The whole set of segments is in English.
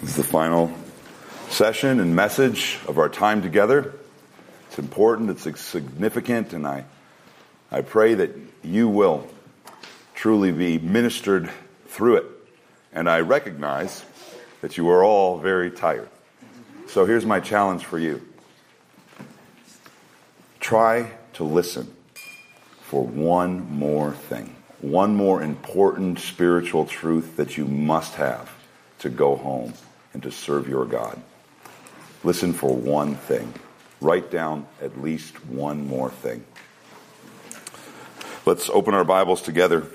This is the final session and message of our time together. It's important, it's significant, and I, I pray that you will truly be ministered through it. And I recognize that you are all very tired. So here's my challenge for you try to listen for one more thing, one more important spiritual truth that you must have to go home and to serve your God. Listen for one thing. Write down at least one more thing. Let's open our Bibles together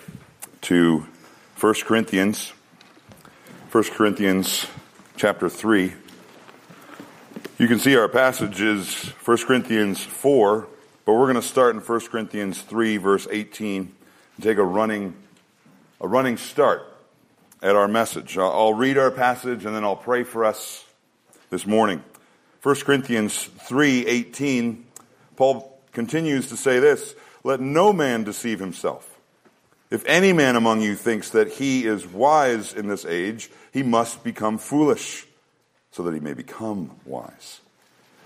to 1 Corinthians 1 Corinthians chapter 3. You can see our passage is 1 Corinthians 4, but we're going to start in 1 Corinthians 3 verse 18 and take a running a running start at our message. I'll read our passage and then I'll pray for us this morning. 1 Corinthians 3:18 Paul continues to say this, let no man deceive himself. If any man among you thinks that he is wise in this age, he must become foolish so that he may become wise.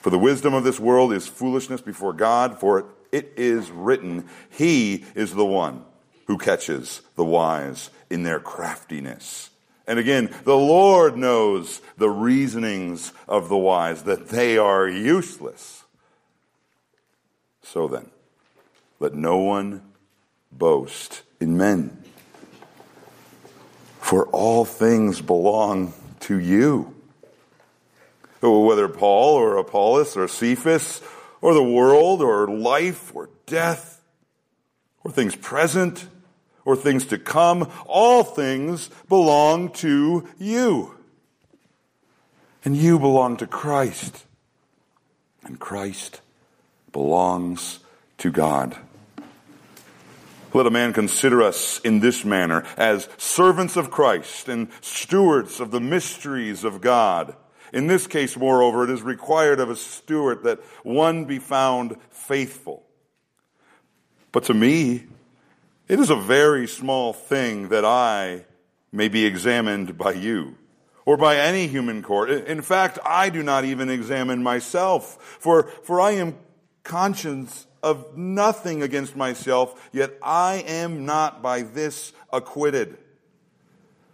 For the wisdom of this world is foolishness before God, for it is written, He is the one who catches the wise in their craftiness. And again, the Lord knows the reasonings of the wise, that they are useless. So then, let no one boast in men. For all things belong to you. Whether Paul or Apollos or Cephas or the world or life or death or things present or things to come, all things belong to you. And you belong to Christ. And Christ belongs to God. Let a man consider us in this manner as servants of Christ and stewards of the mysteries of God. In this case, moreover, it is required of a steward that one be found faithful. But to me, it is a very small thing that I may be examined by you or by any human court. In fact, I do not even examine myself, for, for I am conscious of nothing against myself, yet I am not by this acquitted.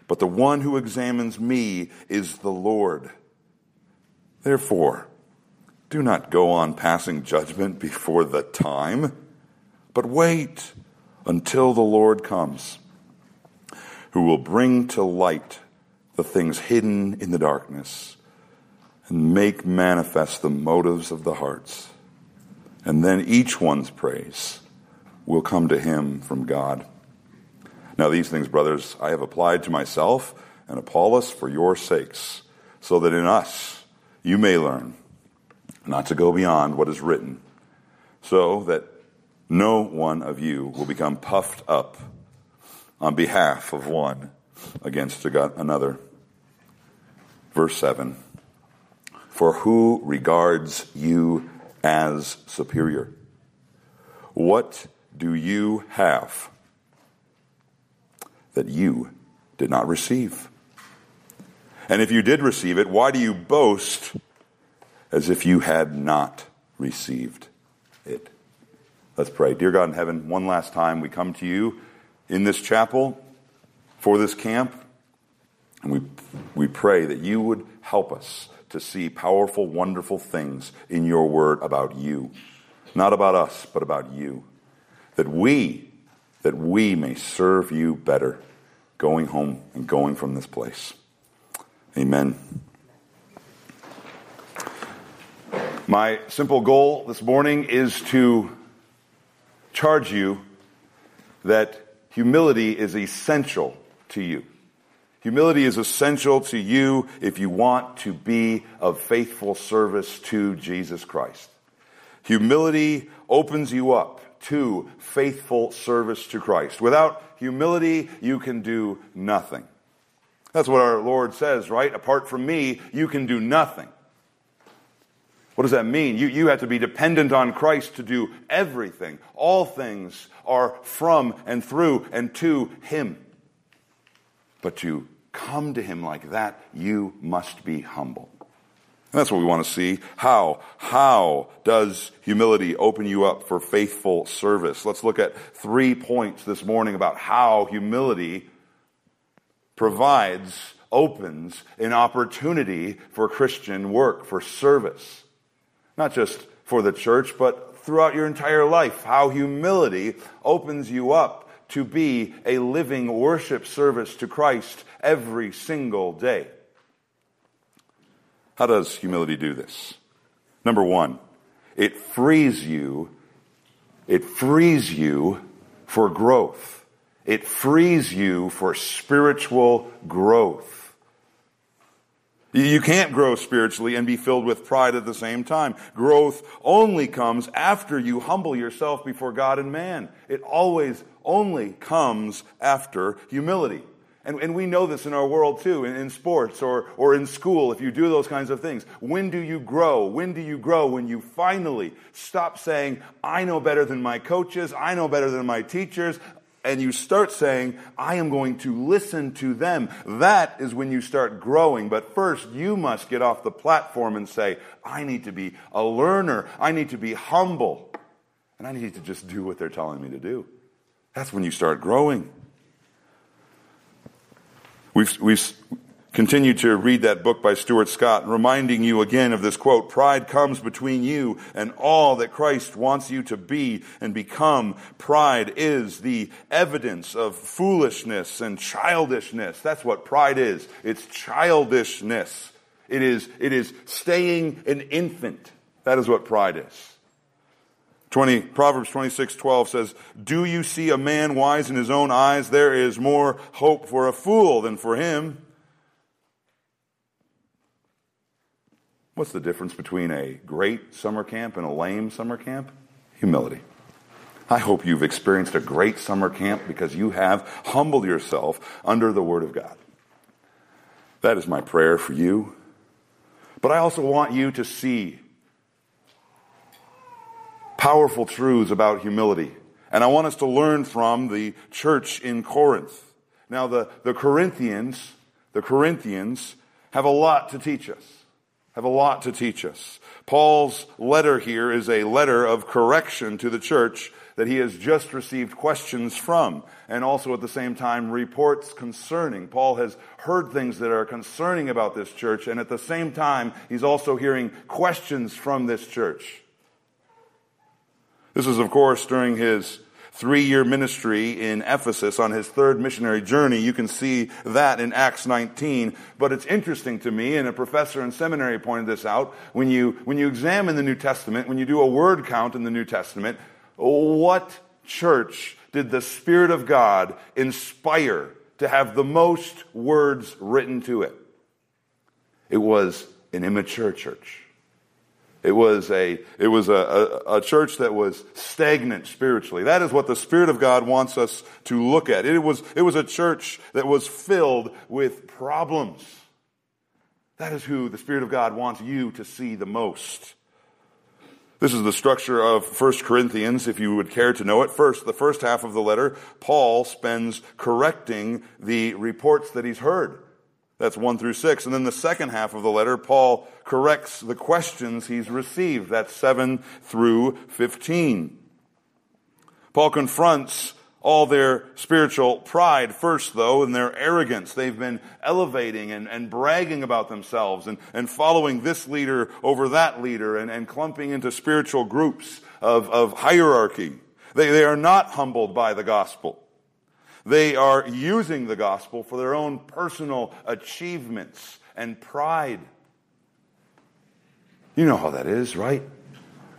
But the one who examines me is the Lord. Therefore, do not go on passing judgment before the time, but wait until the Lord comes, who will bring to light the things hidden in the darkness and make manifest the motives of the hearts. And then each one's praise will come to him from God. Now, these things, brothers, I have applied to myself and Apollos for your sakes, so that in us you may learn not to go beyond what is written, so that no one of you will become puffed up on behalf of one against another. Verse 7 For who regards you as superior. What do you have that you did not receive? And if you did receive it, why do you boast as if you had not received? Let's pray. Dear God in heaven, one last time we come to you in this chapel for this camp, and we, we pray that you would help us to see powerful, wonderful things in your word about you. Not about us, but about you. That we, that we may serve you better going home and going from this place. Amen. My simple goal this morning is to charge you that humility is essential to you. Humility is essential to you if you want to be of faithful service to Jesus Christ. Humility opens you up to faithful service to Christ. Without humility, you can do nothing. That's what our Lord says, right? Apart from me, you can do nothing. What does that mean? You, you have to be dependent on Christ to do everything. All things are from and through and to Him. But to come to him like that, you must be humble. And that's what we want to see. How? How does humility open you up for faithful service? Let's look at three points this morning about how humility provides, opens an opportunity for Christian work, for service. Not just for the church, but throughout your entire life. How humility opens you up to be a living worship service to Christ every single day. How does humility do this? Number one, it frees you, it frees you for growth. It frees you for spiritual growth. You can't grow spiritually and be filled with pride at the same time. Growth only comes after you humble yourself before God and man. It always only comes after humility. And, and we know this in our world too, in, in sports or, or in school, if you do those kinds of things. When do you grow? When do you grow? When you finally stop saying, I know better than my coaches, I know better than my teachers, and you start saying, I am going to listen to them. That is when you start growing. But first, you must get off the platform and say, I need to be a learner. I need to be humble. And I need to just do what they're telling me to do. That's when you start growing. We've, we've continued to read that book by Stuart Scott, reminding you again of this quote, pride comes between you and all that Christ wants you to be and become. Pride is the evidence of foolishness and childishness. That's what pride is. It's childishness. It is, it is staying an infant. That is what pride is. 20, Proverbs 26, 12 says, Do you see a man wise in his own eyes? There is more hope for a fool than for him. What's the difference between a great summer camp and a lame summer camp? Humility. I hope you've experienced a great summer camp because you have humbled yourself under the Word of God. That is my prayer for you. But I also want you to see powerful truths about humility. And I want us to learn from the church in Corinth. Now, the, the Corinthians, the Corinthians have a lot to teach us. Have a lot to teach us. Paul's letter here is a letter of correction to the church that he has just received questions from, and also at the same time reports concerning. Paul has heard things that are concerning about this church, and at the same time, he's also hearing questions from this church. This is, of course, during his three year ministry in Ephesus on his third missionary journey. You can see that in Acts 19. But it's interesting to me, and a professor in seminary pointed this out, when you, when you examine the New Testament, when you do a word count in the New Testament, what church did the Spirit of God inspire to have the most words written to it? It was an immature church. It was a, it was a, a, a, church that was stagnant spiritually. That is what the Spirit of God wants us to look at. It was, it was a church that was filled with problems. That is who the Spirit of God wants you to see the most. This is the structure of 1 Corinthians, if you would care to know it. First, the first half of the letter, Paul spends correcting the reports that he's heard. That's 1 through 6. And then the second half of the letter, Paul corrects the questions he's received. That's 7 through 15. Paul confronts all their spiritual pride first, though, and their arrogance. They've been elevating and, and bragging about themselves and, and following this leader over that leader and, and clumping into spiritual groups of, of hierarchy. They, they are not humbled by the gospel. They are using the gospel for their own personal achievements and pride. You know how that is, right?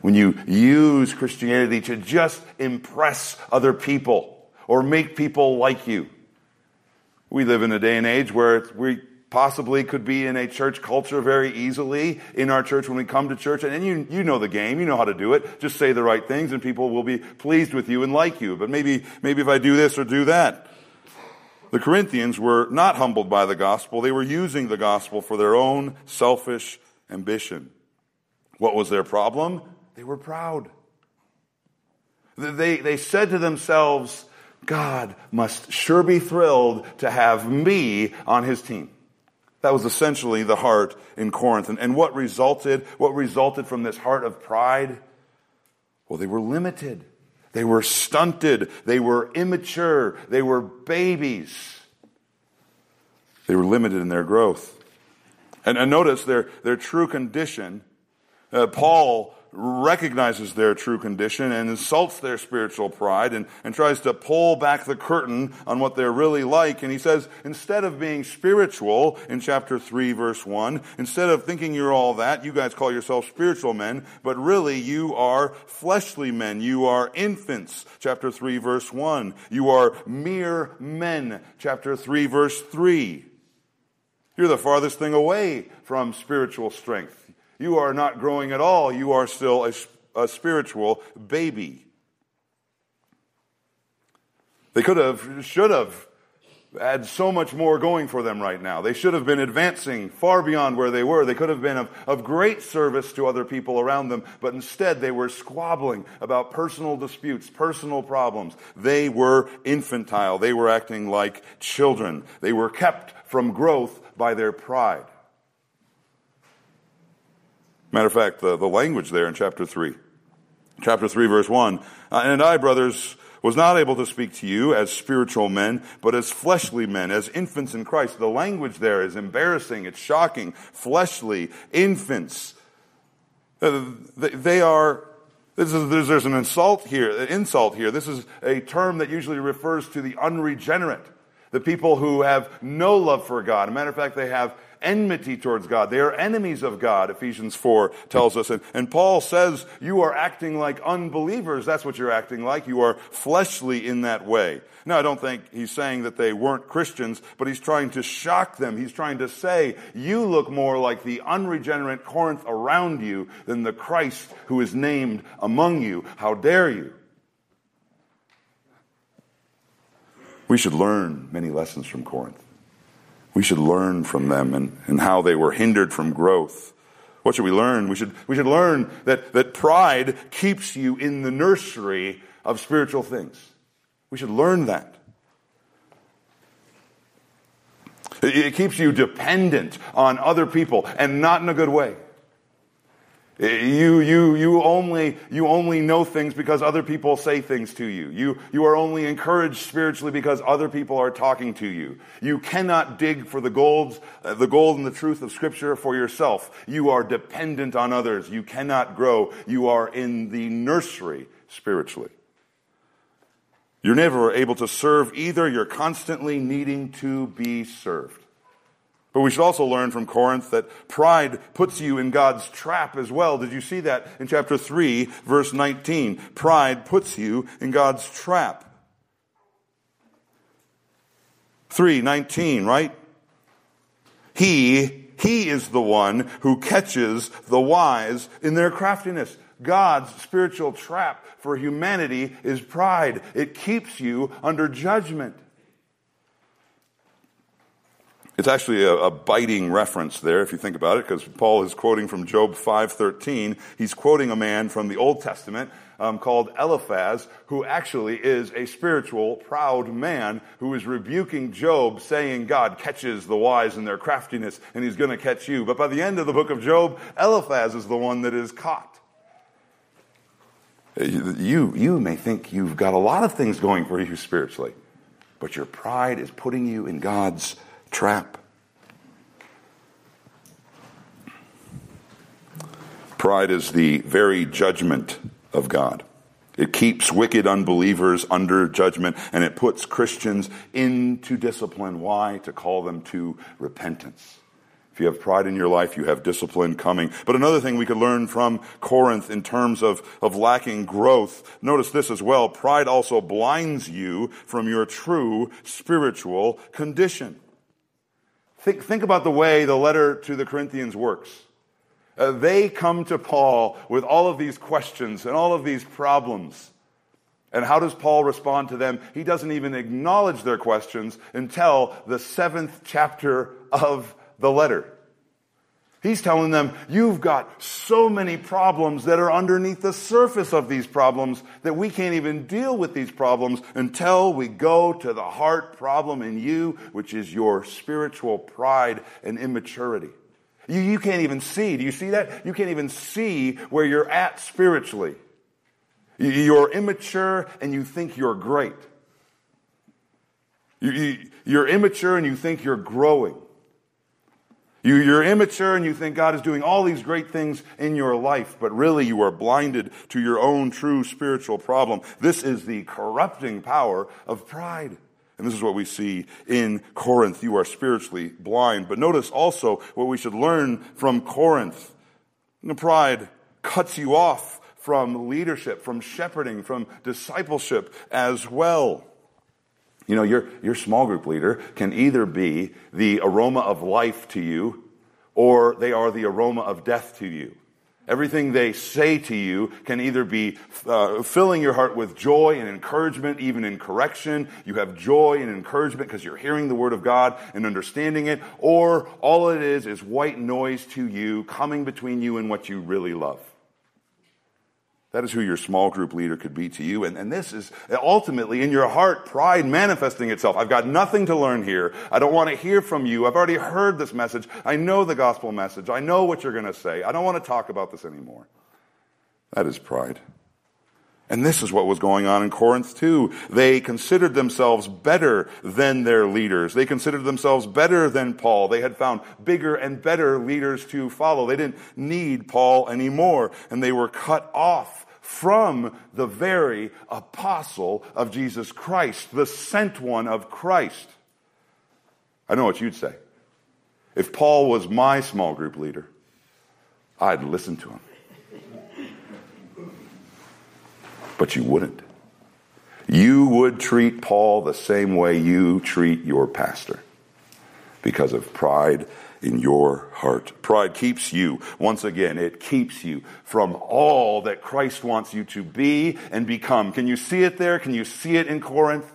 When you use Christianity to just impress other people or make people like you. We live in a day and age where we possibly could be in a church culture very easily in our church when we come to church. And you, you know the game. You know how to do it. Just say the right things and people will be pleased with you and like you. But maybe, maybe if I do this or do that. The Corinthians were not humbled by the gospel. They were using the gospel for their own selfish ambition. What was their problem? They were proud. They, they said to themselves, God must sure be thrilled to have me on his team. That was essentially the heart in Corinth. And, and what resulted? What resulted from this heart of pride? Well, they were limited. They were stunted. They were immature. They were babies. They were limited in their growth. And, and notice their, their true condition. Uh, Paul recognizes their true condition and insults their spiritual pride and, and tries to pull back the curtain on what they're really like. And he says, instead of being spiritual in chapter 3 verse 1, instead of thinking you're all that, you guys call yourselves spiritual men, but really you are fleshly men. You are infants, chapter 3 verse 1. You are mere men, chapter 3 verse 3. You're the farthest thing away from spiritual strength. You are not growing at all. You are still a, a spiritual baby. They could have, should have had so much more going for them right now. They should have been advancing far beyond where they were. They could have been of, of great service to other people around them, but instead they were squabbling about personal disputes, personal problems. They were infantile. They were acting like children. They were kept from growth by their pride. Matter of fact, the, the language there in chapter 3. Chapter 3, verse 1. Uh, and I, brothers, was not able to speak to you as spiritual men, but as fleshly men, as infants in Christ. The language there is embarrassing. It's shocking. Fleshly, infants. Uh, they are is, there's, an insult here, an insult here. This is a term that usually refers to the unregenerate, the people who have no love for God. As a matter of fact, they have enmity towards God. They are enemies of God, Ephesians 4 tells us. And, and Paul says, you are acting like unbelievers. That's what you're acting like. You are fleshly in that way. Now, I don't think he's saying that they weren't Christians, but he's trying to shock them. He's trying to say, you look more like the unregenerate Corinth around you than the Christ who is named among you. How dare you? We should learn many lessons from Corinth. We should learn from them and, and how they were hindered from growth. What should we learn? We should, we should learn that, that pride keeps you in the nursery of spiritual things. We should learn that. It, it keeps you dependent on other people and not in a good way. You, you, you only, you only know things because other people say things to you. You, you are only encouraged spiritually because other people are talking to you. You cannot dig for the gold, uh, the gold and the truth of scripture for yourself. You are dependent on others. You cannot grow. You are in the nursery spiritually. You're never able to serve either. You're constantly needing to be served. But we should also learn from Corinth that pride puts you in God's trap as well. Did you see that in chapter 3, verse 19? Pride puts you in God's trap. 319, right? He, he is the one who catches the wise in their craftiness. God's spiritual trap for humanity is pride. It keeps you under judgment. It's actually a, a, biting reference there, if you think about it, because Paul is quoting from Job 5.13. He's quoting a man from the Old Testament um, called Eliphaz, who actually is a spiritual, proud man who is rebuking Job, saying God catches the wise in their craftiness, and he's going to catch you. But by the end of the book of Job, Eliphaz is the one that is caught. You, you may think you've got a lot of things going for you spiritually, but your pride is putting you in God's trap. Pride is the very judgment of God. It keeps wicked unbelievers under judgment and it puts Christians into discipline. Why? To call them to repentance. If you have pride in your life, you have discipline coming. But another thing we could learn from Corinth in terms of, of lacking growth, notice this as well. Pride also blinds you from your true spiritual condition. Think, think about the way the letter to the Corinthians works. Uh, they come to Paul with all of these questions and all of these problems. And how does Paul respond to them? He doesn't even acknowledge their questions until the seventh chapter of the letter. He's telling them, you've got so many problems that are underneath the surface of these problems that we can't even deal with these problems until we go to the heart problem in you, which is your spiritual pride and immaturity. You, you can't even see. Do you see that? You can't even see where you're at spiritually. You're immature and you think you're great. You're immature and you think you're growing. You, are immature and you think God is doing all these great things in your life, but really you are blinded to your own true spiritual problem. This is the corrupting power of pride. And this is what we see in Corinth. You are spiritually blind. But notice also what we should learn from Corinth. pride cuts you off from leadership, from shepherding, from discipleship as well. You know, your, your small group leader can either be the aroma of life to you or they are the aroma of death to you. Everything they say to you can either be uh, filling your heart with joy and encouragement, even in correction. You have joy and encouragement because you're hearing the Word of God and understanding it, or all it is is white noise to you coming between you and what you really love. That is who your small group leader could be to you. And, and this is ultimately in your heart, pride manifesting itself. I've got nothing to learn here. I don't want to hear from you. I've already heard this message. I know the gospel message. I know what you're going to say. I don't want to talk about this anymore. That is pride. And this is what was going on in Corinth too. They considered themselves better than their leaders. They considered themselves better than Paul. They had found bigger and better leaders to follow. They didn't need Paul anymore and they were cut off from the very apostle of Jesus Christ, the sent one of Christ. I know what you'd say. If Paul was my small group leader, I'd listen to him. But you wouldn't. You would treat Paul the same way you treat your pastor because of pride in your heart. Pride keeps you, once again, it keeps you from all that Christ wants you to be and become. Can you see it there? Can you see it in Corinth?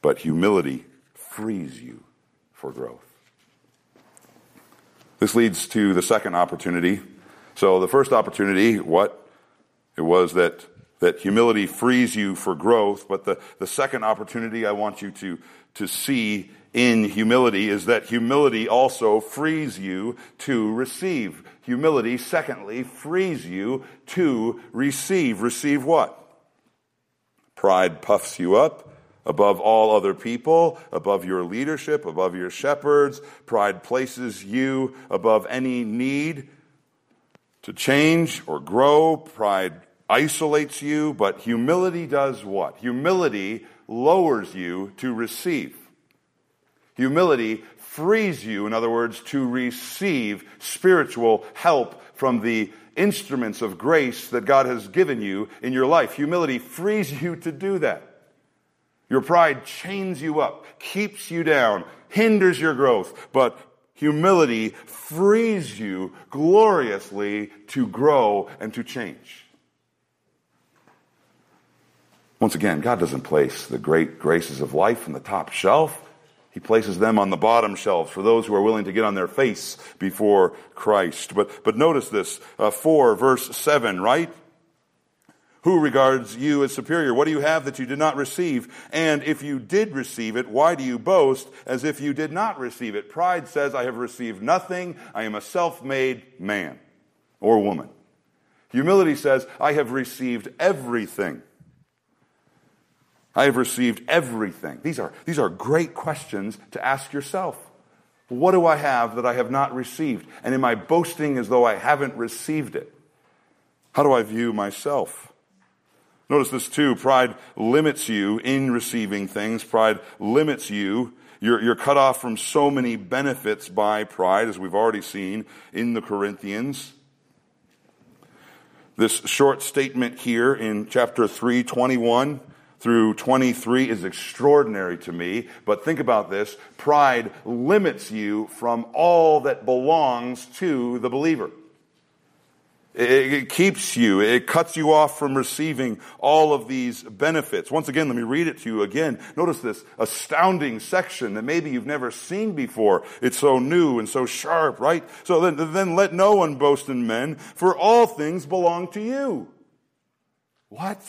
But humility frees you for growth. This leads to the second opportunity. So the first opportunity, what? It was that, that humility frees you for growth. But the, the second opportunity I want you to, to see in humility is that humility also frees you to receive. Humility, secondly, frees you to receive. Receive what? Pride puffs you up above all other people, above your leadership, above your shepherds. Pride places you above any need to change or grow. Pride isolates you, but humility does what? Humility lowers you to receive. Humility frees you, in other words, to receive spiritual help from the instruments of grace that God has given you in your life. Humility frees you to do that. Your pride chains you up, keeps you down, hinders your growth, but humility frees you gloriously to grow and to change. Once again, God doesn't place the great graces of life on the top shelf. He places them on the bottom shelves for those who are willing to get on their face before Christ. But, but notice this, uh, 4 verse 7, right? Who regards you as superior? What do you have that you did not receive? And if you did receive it, why do you boast as if you did not receive it? Pride says, I have received nothing. I am a self-made man or woman. Humility says, I have received everything. I have received everything. These are, these are great questions to ask yourself. What do I have that I have not received? And am I boasting as though I haven't received it? How do I view myself? Notice this too. Pride limits you in receiving things. Pride limits you. You're, you're cut off from so many benefits by pride, as we've already seen in the Corinthians. This short statement here in chapter 321 through 23 is extraordinary to me. But think about this. Pride limits you from all that belongs to the believer. It keeps you, it cuts you off from receiving all of these benefits. Once again, let me read it to you again. Notice this astounding section that maybe you've never seen before. It's so new and so sharp, right? So then, then let no one boast in men, for all things belong to you. What?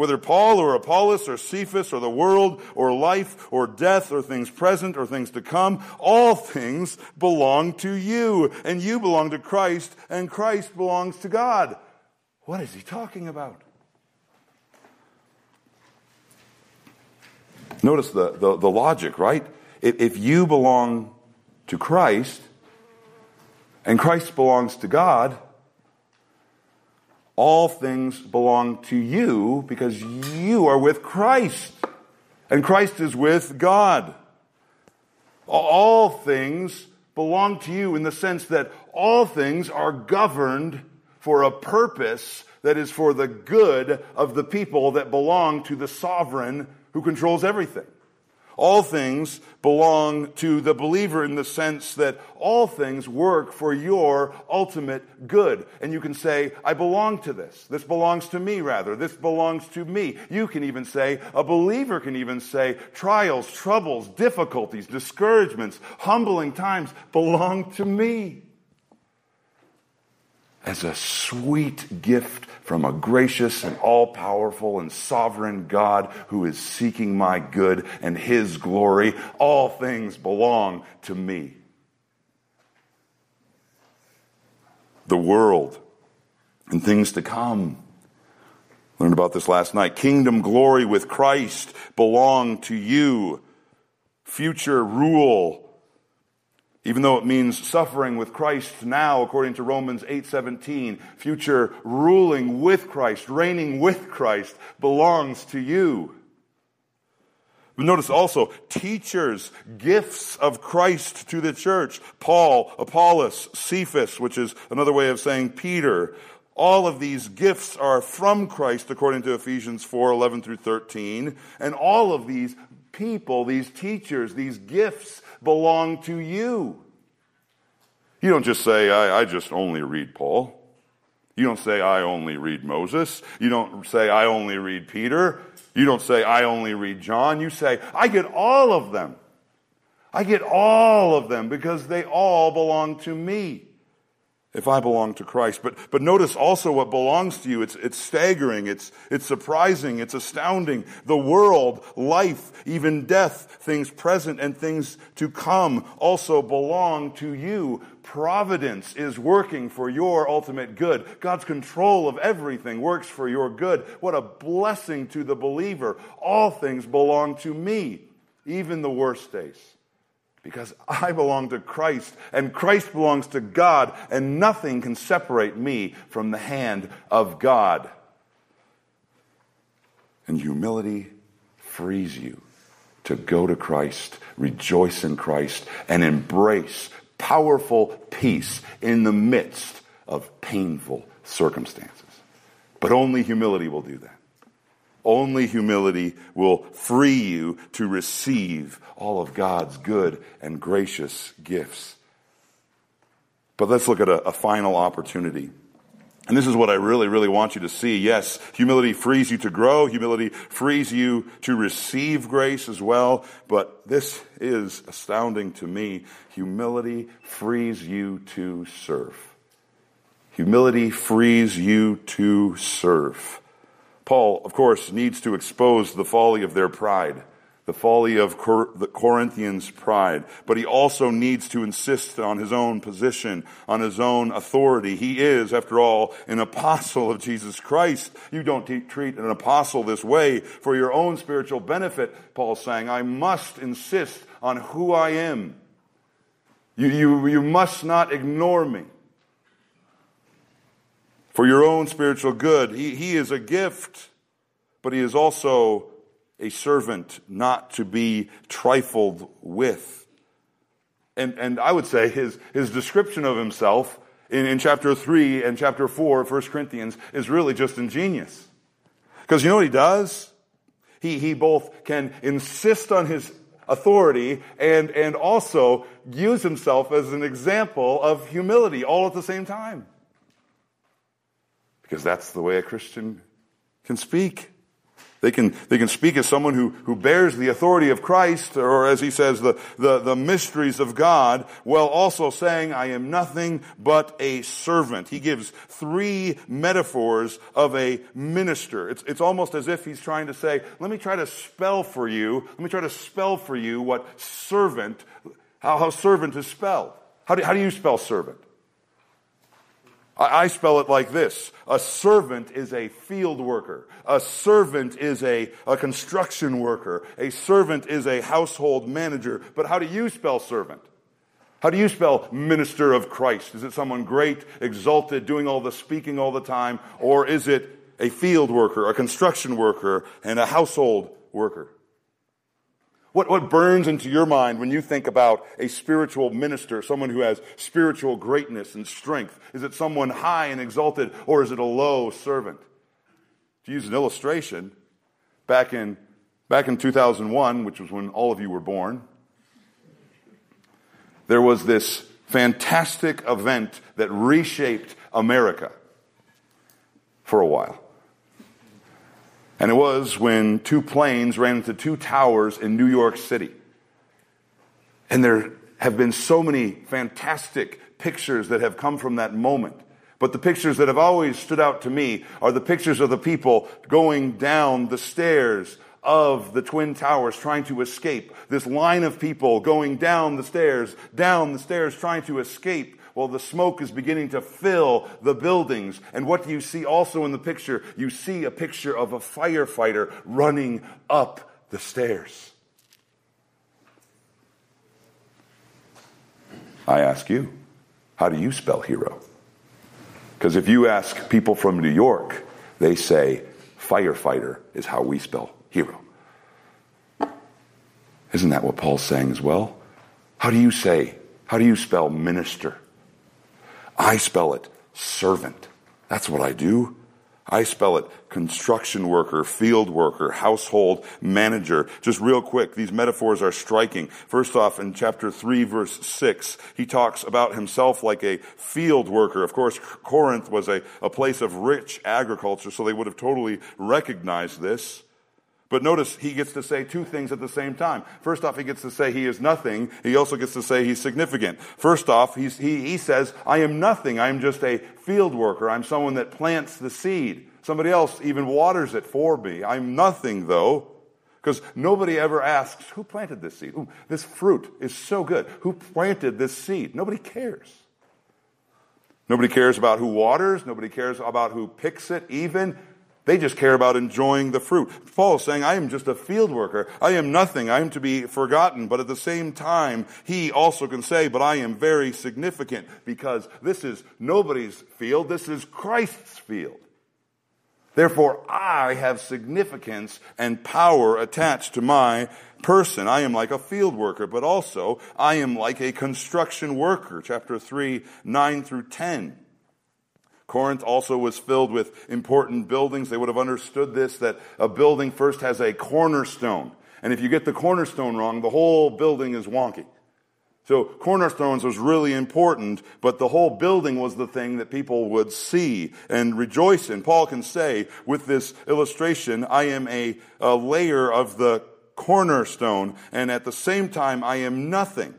Whether Paul or Apollos or Cephas or the world or life or death or things present or things to come, all things belong to you. And you belong to Christ and Christ belongs to God. What is he talking about? Notice the, the, the logic, right? If, if you belong to Christ and Christ belongs to God, all things belong to you because you are with Christ. And Christ is with God. All things belong to you in the sense that all things are governed for a purpose that is for the good of the people that belong to the sovereign who controls everything. All things belong to the believer in the sense that all things work for your ultimate good. And you can say, I belong to this. This belongs to me, rather. This belongs to me. You can even say, a believer can even say, trials, troubles, difficulties, discouragements, humbling times belong to me as a sweet gift from a gracious and all powerful and sovereign God who is seeking my good and his glory. All things belong to me. The world and things to come. Learned about this last night. Kingdom glory with Christ belong to you. Future rule even though it means suffering with Christ now, according to Romans 8:17, future ruling with Christ, reigning with Christ belongs to you. But notice also teachers, gifts of Christ to the church. Paul, Apollos, Cephas, which is another way of saying Peter. All of these gifts are from Christ according to Ephesians 4, 11 through 13. And all of these people, these teachers, these gifts belong to you. You don't just say, I, I just only read Paul. You don't say, I only read Moses. You don't say, I only read Peter. You don't say, I only read John. You say, I get all of them. I get all of them because they all belong to me if I belong to Christ. But, but notice also what belongs to you. It's, it's staggering. It's, it's surprising. It's astounding. The world, life, even death, things present and things to come also belong to you. Providence is working for your ultimate good. God's control of everything works for your good. What a blessing to the believer. All things belong to me, even the worst days because I belong to Christ and Christ belongs to God and nothing can separate me from the hand of God. And humility frees you to go to Christ, rejoice in Christ, and embrace powerful peace in the midst of painful circumstances. But only humility will do that. Only humility will free you to receive all of God's good and gracious gifts. But let's look at a, a, final opportunity. And this is what I really, really want you to see. Yes, humility frees you to grow. Humility frees you to receive grace as well. But this is astounding to me. Humility frees you to serve. Humility frees you to serve. Paul, of course, needs to expose the folly of their pride, the folly of Cor- the Corinthians' pride, but he also needs to insist on his own position, on his own authority. He is, after all, an apostle of Jesus Christ. You don't treat an apostle this way for your own spiritual benefit, Paul's saying. I must insist on who I am. You, you, you must not ignore me for your own spiritual good. He, he is a gift, but he is also a servant not to be trifled with. And, and I would say his, his description of himself in, in chapter 3 and chapter 4 of 1 Corinthians is really just ingenious. Because you know what he does? He, he both can insist on his authority and, and also use himself as an example of humility all at the same time. Because that's the way a Christian can speak. They can, they can speak as someone who, who bears the authority of Christ, or as he says, the, the, the mysteries of God, while also saying, I am nothing but a servant. He gives three metaphors of a minister. It's, it's almost as if he's trying to say, let me try to spell for you, let me try to spell for you what servant, how, how servant is spelled. How do, how do you spell servant? I spell it like this. A servant is a field worker. A servant is a, a construction worker. A servant is a household manager. But how do you spell servant? How do you spell minister of Christ? Is it someone great, exalted, doing all the speaking all the time? Or is it a field worker, a construction worker, and a household worker? What, what burns into your mind when you think about a spiritual minister, someone who has spiritual greatness and strength? Is it someone high and exalted, or is it a low servant? To use an illustration, back in, back in 2001, which was when all of you were born, there was this fantastic event that reshaped America for a while. And it was when two planes ran into two towers in New York City. And there have been so many fantastic pictures that have come from that moment. But the pictures that have always stood out to me are the pictures of the people going down the stairs of the Twin Towers trying to escape. This line of people going down the stairs, down the stairs trying to escape well, the smoke is beginning to fill the buildings. And what do you see also in the picture? You see a picture of a firefighter running up the stairs. I ask you, how do you spell hero? Because if you ask people from New York, they say firefighter is how we spell hero. Isn't that what Paul's saying as well? How do you say, how do you spell minister? I spell it servant. That's what I do. I spell it construction worker, field worker, household manager. Just real quick, these metaphors are striking. First off, in chapter 3, verse 6, he talks about himself like a field worker. Of course, Corinth was a, a place of rich agriculture, so they would have totally recognized this. But notice he gets to say two things at the same time. First off, he gets to say he is nothing. He also gets to say he's significant. First off, he, he says, I am nothing. I am just a field worker. I'm someone that plants the seed. Somebody else even waters it for me. I'm nothing though. Because nobody ever asks, who planted this seed? Ooh, this fruit is so good. Who planted this seed? Nobody cares. Nobody cares about who waters. Nobody cares about who picks it even. They just care about enjoying the fruit. Paul is saying, I am just a field worker. I am nothing. I am to be forgotten. But at the same time, he also can say, but I am very significant because this is nobody's field. This is Christ's field. Therefore, I have significance and power attached to my person. I am like a field worker, but also I am like a construction worker. Chapter 3, 9 through 10. Corinth also was filled with important buildings. They would have understood this, that a building first has a cornerstone. And if you get the cornerstone wrong, the whole building is wonky. So cornerstones was really important, but the whole building was the thing that people would see and rejoice in. Paul can say with this illustration, I am a, a layer of the cornerstone, and at the same time, I am nothing.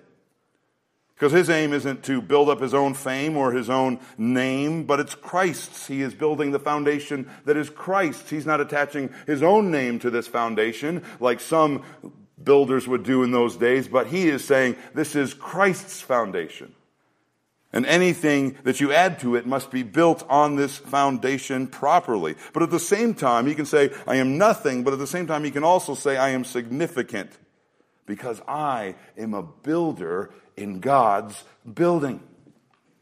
Because his aim isn't to build up his own fame or his own name, but it's Christ's. He is building the foundation that is Christ's. He's not attaching his own name to this foundation like some builders would do in those days, but he is saying this is Christ's foundation. And anything that you add to it must be built on this foundation properly. But at the same time, he can say, I am nothing, but at the same time, he can also say, I am significant because I am a builder in God's building.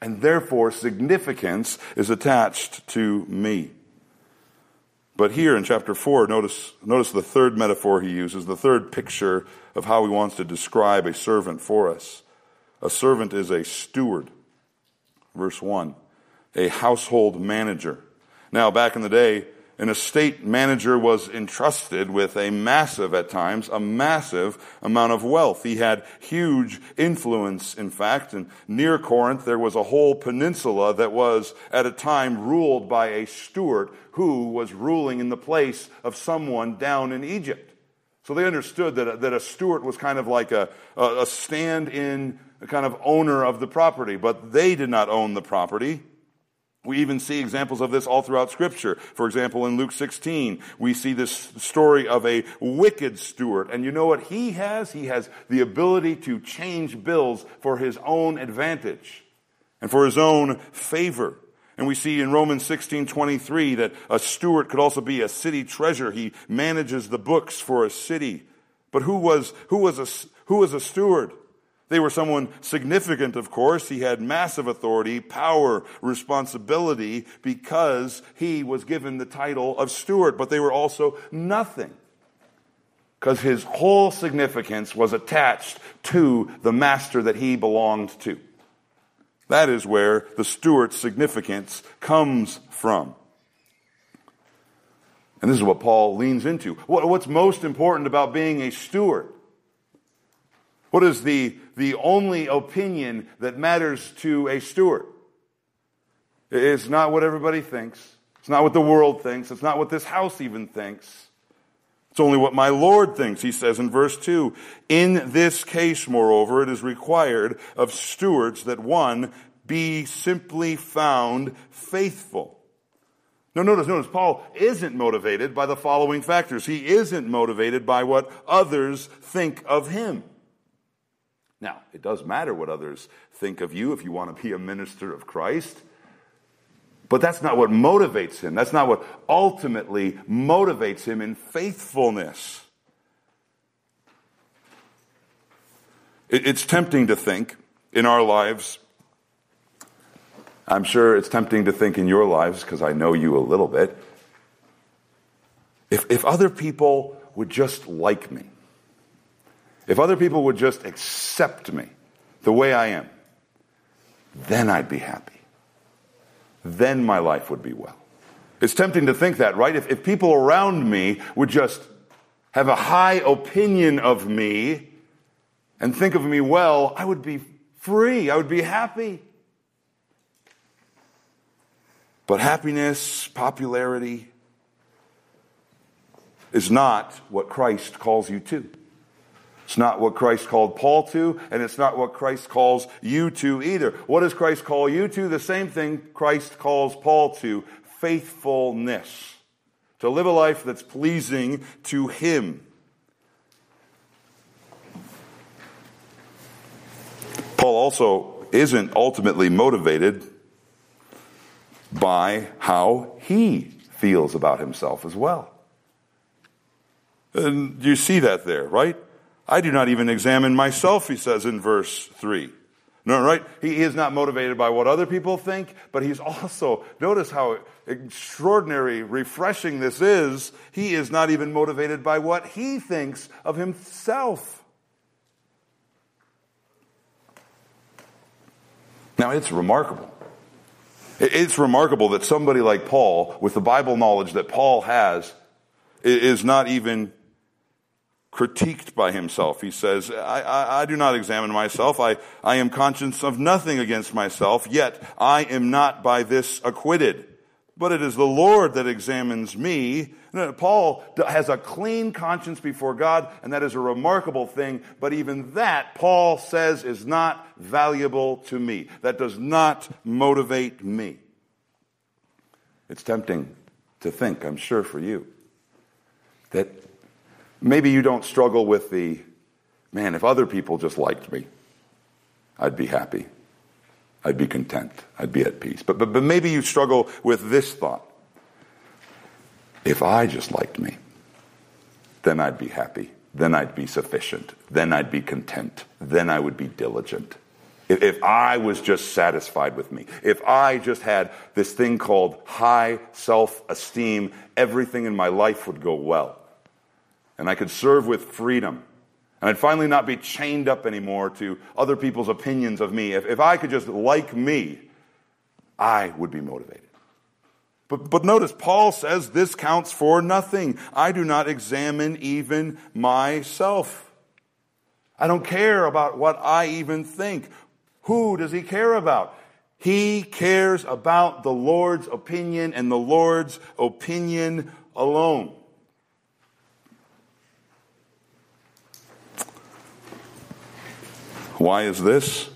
And therefore, significance is attached to me. But here in chapter 4, notice, notice the third metaphor he uses, the third picture of how he wants to describe a servant for us. A servant is a steward. Verse 1. A household manager. Now, back in the day, an estate manager was entrusted with a massive, at times, a massive amount of wealth. He had huge influence, in fact. And near Corinth, there was a whole peninsula that was, at a time, ruled by a steward who was ruling in the place of someone down in Egypt. So they understood that a, that a steward was kind of like a, a stand in kind of owner of the property, but they did not own the property. We even see examples of this all throughout scripture. For example, in Luke 16, we see this story of a wicked steward. And you know what he has? He has the ability to change bills for his own advantage and for his own favor. And we see in Romans 16, 23 that a steward could also be a city treasurer. He manages the books for a city. But who was, who was a, who was a steward? They were someone significant, of course. He had massive authority, power, responsibility because he was given the title of steward, but they were also nothing because his whole significance was attached to the master that he belonged to. That is where the steward's significance comes from. And this is what Paul leans into. What's most important about being a steward? What is the, the only opinion that matters to a steward? It's not what everybody thinks. It's not what the world thinks. It's not what this house even thinks. It's only what my Lord thinks, he says in verse 2. In this case, moreover, it is required of stewards that one be simply found faithful. No, notice, notice, Paul isn't motivated by the following factors. He isn't motivated by what others think of him. Now, it does matter what others think of you if you want to be a minister of Christ. But that's not what motivates him. That's not what ultimately motivates him in faithfulness. It's tempting to think in our lives, I'm sure it's tempting to think in your lives because I know you a little bit. If, if other people would just like me, if other people would just accept me the way I am, then I'd be happy. Then my life would be well. It's tempting to think that, right? If, if people around me would just have a high opinion of me and think of me well, I would be free. I would be happy. But happiness, popularity, is not what Christ calls you to. It's not what Christ called Paul to, and it's not what Christ calls you to either. What does Christ call you to? The same thing Christ calls Paul to faithfulness. To live a life that's pleasing to Him. Paul also isn't ultimately motivated by how he feels about himself as well. And you see that there, right? I do not even examine myself, he says in verse 3. No, right? He is not motivated by what other people think, but he's also, notice how extraordinary, refreshing this is. He is not even motivated by what he thinks of himself. Now, it's remarkable. It's remarkable that somebody like Paul, with the Bible knowledge that Paul has, is not even critiqued by himself. He says, I, I, I, do not examine myself. I, I am conscious of nothing against myself, yet I am not by this acquitted. But it is the Lord that examines me. Paul has a clean conscience before God, and that is a remarkable thing. But even that, Paul says, is not valuable to me. That does not motivate me. It's tempting to think, I'm sure for you, that Maybe you don't struggle with the, man, if other people just liked me, I'd be happy. I'd be content. I'd be at peace. But, but, but maybe you struggle with this thought. If I just liked me, then I'd be happy. Then I'd be sufficient. Then I'd be content. Then I would be diligent. If, if I was just satisfied with me, if I just had this thing called high self esteem, everything in my life would go well and I could serve with freedom. And I'd finally not be chained up anymore to other people's opinions of me. If, if I could just like me, I would be motivated. But, but notice, Paul says this counts for nothing. I do not examine even myself. I don't care about what I even think. Who does he care about? He cares about the Lord's opinion and the Lord's opinion alone. Why is this?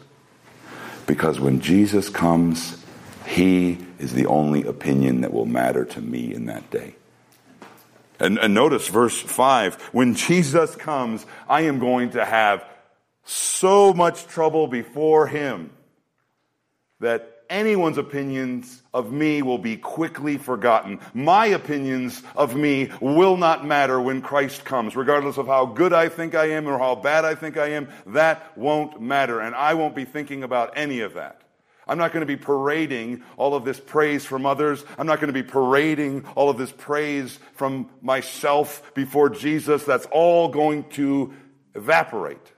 Because when Jesus comes, he is the only opinion that will matter to me in that day. And, and, notice verse 5 when Jesus comes, I am going to have so much trouble before him that anyone's opinions of me will be quickly forgotten. My opinions of me will not matter when Christ comes, regardless of how good I think I am or how bad I think I am. That won't matter, and I won't be thinking about any of that. I'm not going to be parading all of this praise from others. I'm not going to be parading all of this praise from myself before Jesus. That's all going to evaporate.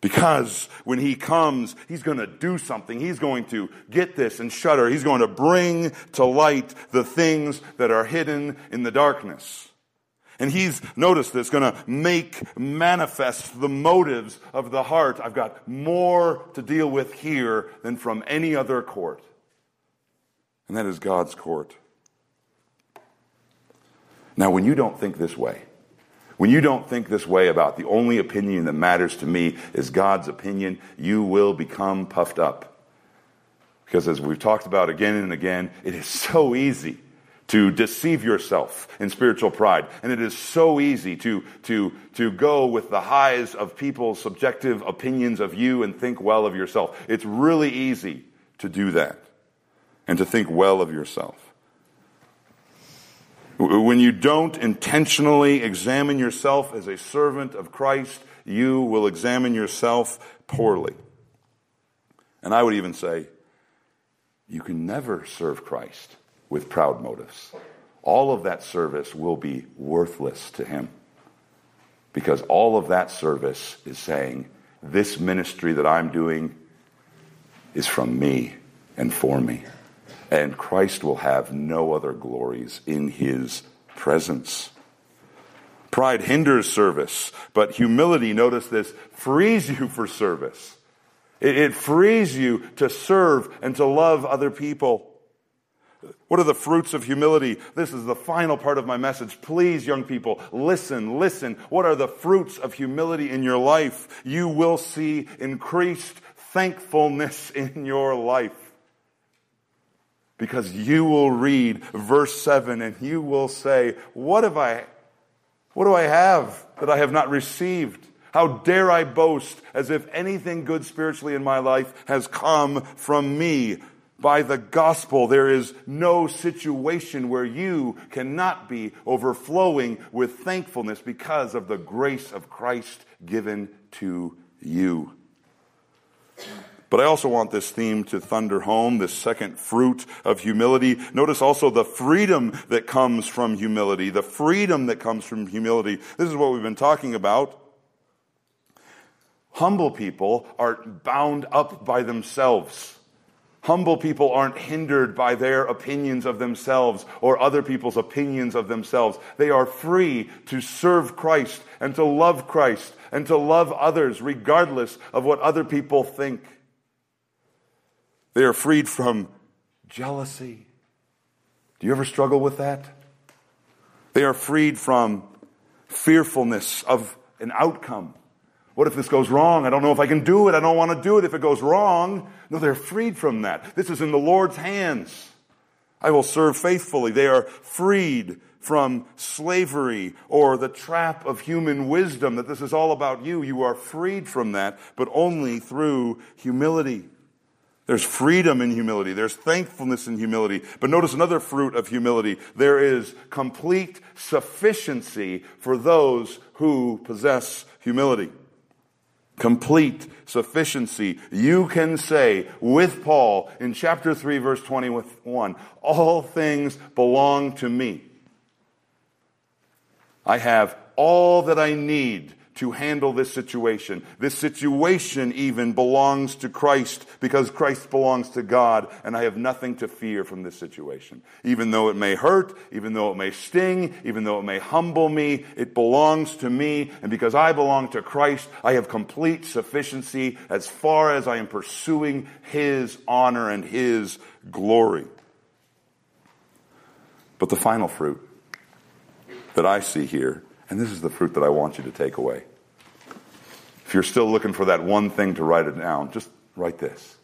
Because when he comes, he's going to do something. He's going to get this and shudder. He's going to bring to light the things that are hidden in the darkness. And he's, notice this, going to make manifest the motives of the heart. I've got more to deal with here than from any other court. And that is God's court. Now, when you don't think this way, when you don't think this way about the only opinion that matters to me is God's opinion, you will become puffed up. Because as we've talked about again and again, it is so easy to deceive yourself in spiritual pride. And it is so easy to, to, to go with the highs of people's subjective opinions of you and think well of yourself. It's really easy to do that and to think well of yourself. When you don't intentionally examine yourself as a servant of Christ, you will examine yourself poorly. And I would even say, you can never serve Christ with proud motives. All of that service will be worthless to him. Because all of that service is saying, this ministry that I'm doing is from me and for me. And Christ will have no other glories in his presence. Pride hinders service, but humility, notice this, frees you for service. It, it frees you to serve and to love other people. What are the fruits of humility? This is the final part of my message. Please, young people, listen, listen. What are the fruits of humility in your life? You will see increased thankfulness in your life. Because you will read verse 7 and you will say, What have I, what do I have that I have not received? How dare I boast as if anything good spiritually in my life has come from me? by the gospel. There is no situation where you cannot be overflowing with thankfulness because of the grace of Christ given to you. But I also want this theme to thunder home, this second fruit of humility. Notice also the freedom that comes from humility, the freedom that comes from humility. This is what we've been talking about. Humble people aren't bound up by themselves. Humble people aren't hindered by their opinions of themselves or other people's opinions of themselves. They are free to serve Christ and to love Christ and to love others regardless of what other people think. They are freed from jealousy. Do you ever struggle with that? They are freed from fearfulness of an outcome. What if this goes wrong? I don't know if I can do it. I don't want to do it if it goes wrong. No, they're freed from that. This is in the Lord's hands. I will serve faithfully. They are freed from slavery or the trap of human wisdom that this is all about you. You are freed from that, but only through humility. There's freedom in humility. There's thankfulness in humility. But notice another fruit of humility. There is complete sufficiency for those who possess humility complete sufficiency. You can say with Paul in chapter 3 verse 21, all things belong to me. I have all that I need to handle this situation. This situation even belongs to Christ because Christ belongs to God, and I have nothing to fear from this situation. Even though it may hurt, even though it may sting, even though it may humble me, it belongs to me, and because I belong to Christ, I have complete sufficiency as far as I am pursuing His honor and His glory. But the final fruit that I see here, and this is the fruit that I want you to take away. If you're still looking for that one thing to write it down, just write this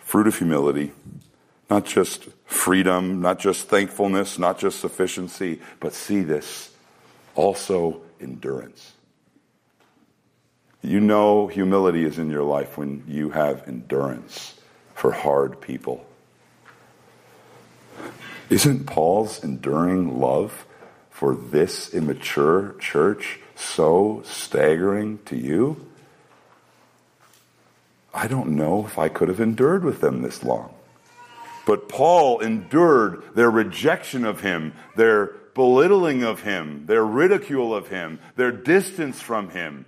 fruit of humility, not just freedom, not just thankfulness, not just sufficiency, but see this also endurance. You know humility is in your life when you have endurance for hard people. Isn't Paul's enduring love for this immature church so staggering to you? I don't know if I could have endured with them this long. But Paul endured their rejection of him, their belittling of him, their ridicule of him, their distance from him,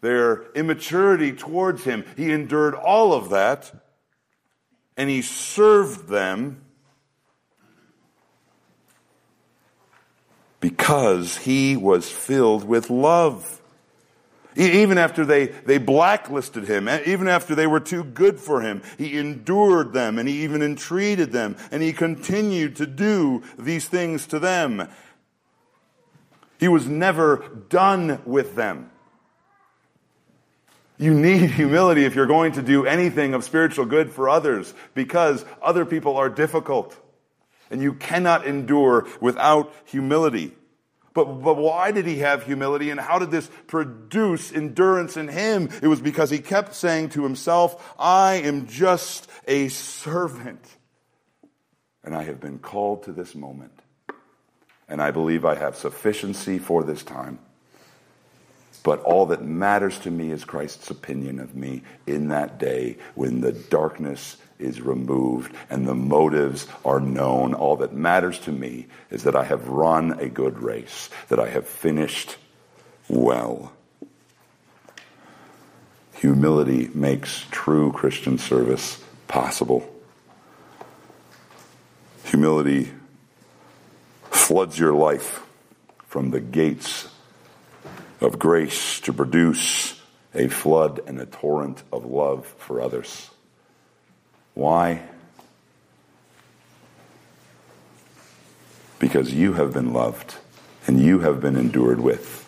their immaturity towards him. He endured all of that, and he served them because he was filled with love. Even after they, they blacklisted him, even after they were too good for him, he endured them and he even entreated them and he continued to do these things to them. He was never done with them. You need humility if you're going to do anything of spiritual good for others because other people are difficult. And you cannot endure without humility. But, but why did he have humility and how did this produce endurance in him? It was because he kept saying to himself, I am just a servant. And I have been called to this moment. And I believe I have sufficiency for this time. But all that matters to me is Christ's opinion of me in that day when the darkness is removed and the motives are known. All that matters to me is that I have run a good race, that I have finished well. Humility makes true Christian service possible. Humility floods your life from the gates of grace to produce a flood and a torrent of love for others. Why? Because you have been loved and you have been endured with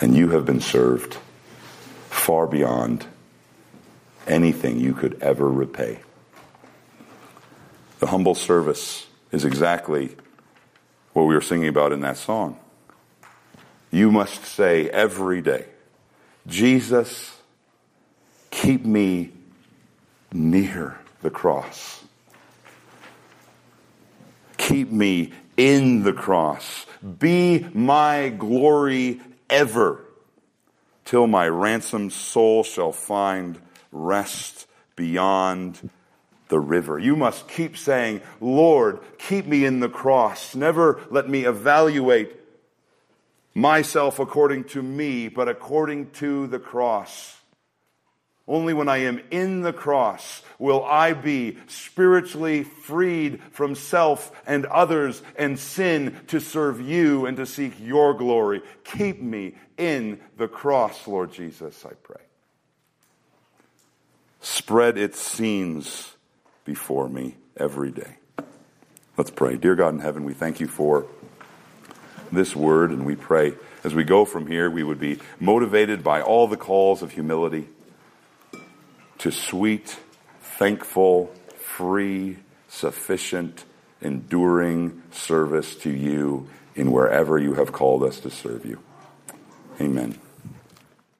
and you have been served far beyond anything you could ever repay. The humble service is exactly what we were singing about in that song. You must say every day, Jesus, keep me near the cross. Keep me in the cross. Be my glory ever till my ransomed soul shall find rest beyond the river. You must keep saying, Lord, keep me in the cross. Never let me evaluate myself according to me, but according to the cross. Only when I am in the cross will I be spiritually freed from self and others and sin to serve you and to seek your glory. Keep me in the cross, Lord Jesus, I pray. Spread its scenes before me every day. Let's pray. Dear God in heaven, we thank you for this word, and we pray as we go from here, we would be motivated by all the calls of humility to sweet, thankful, free, sufficient, enduring service to you in wherever you have called us to serve you. Amen.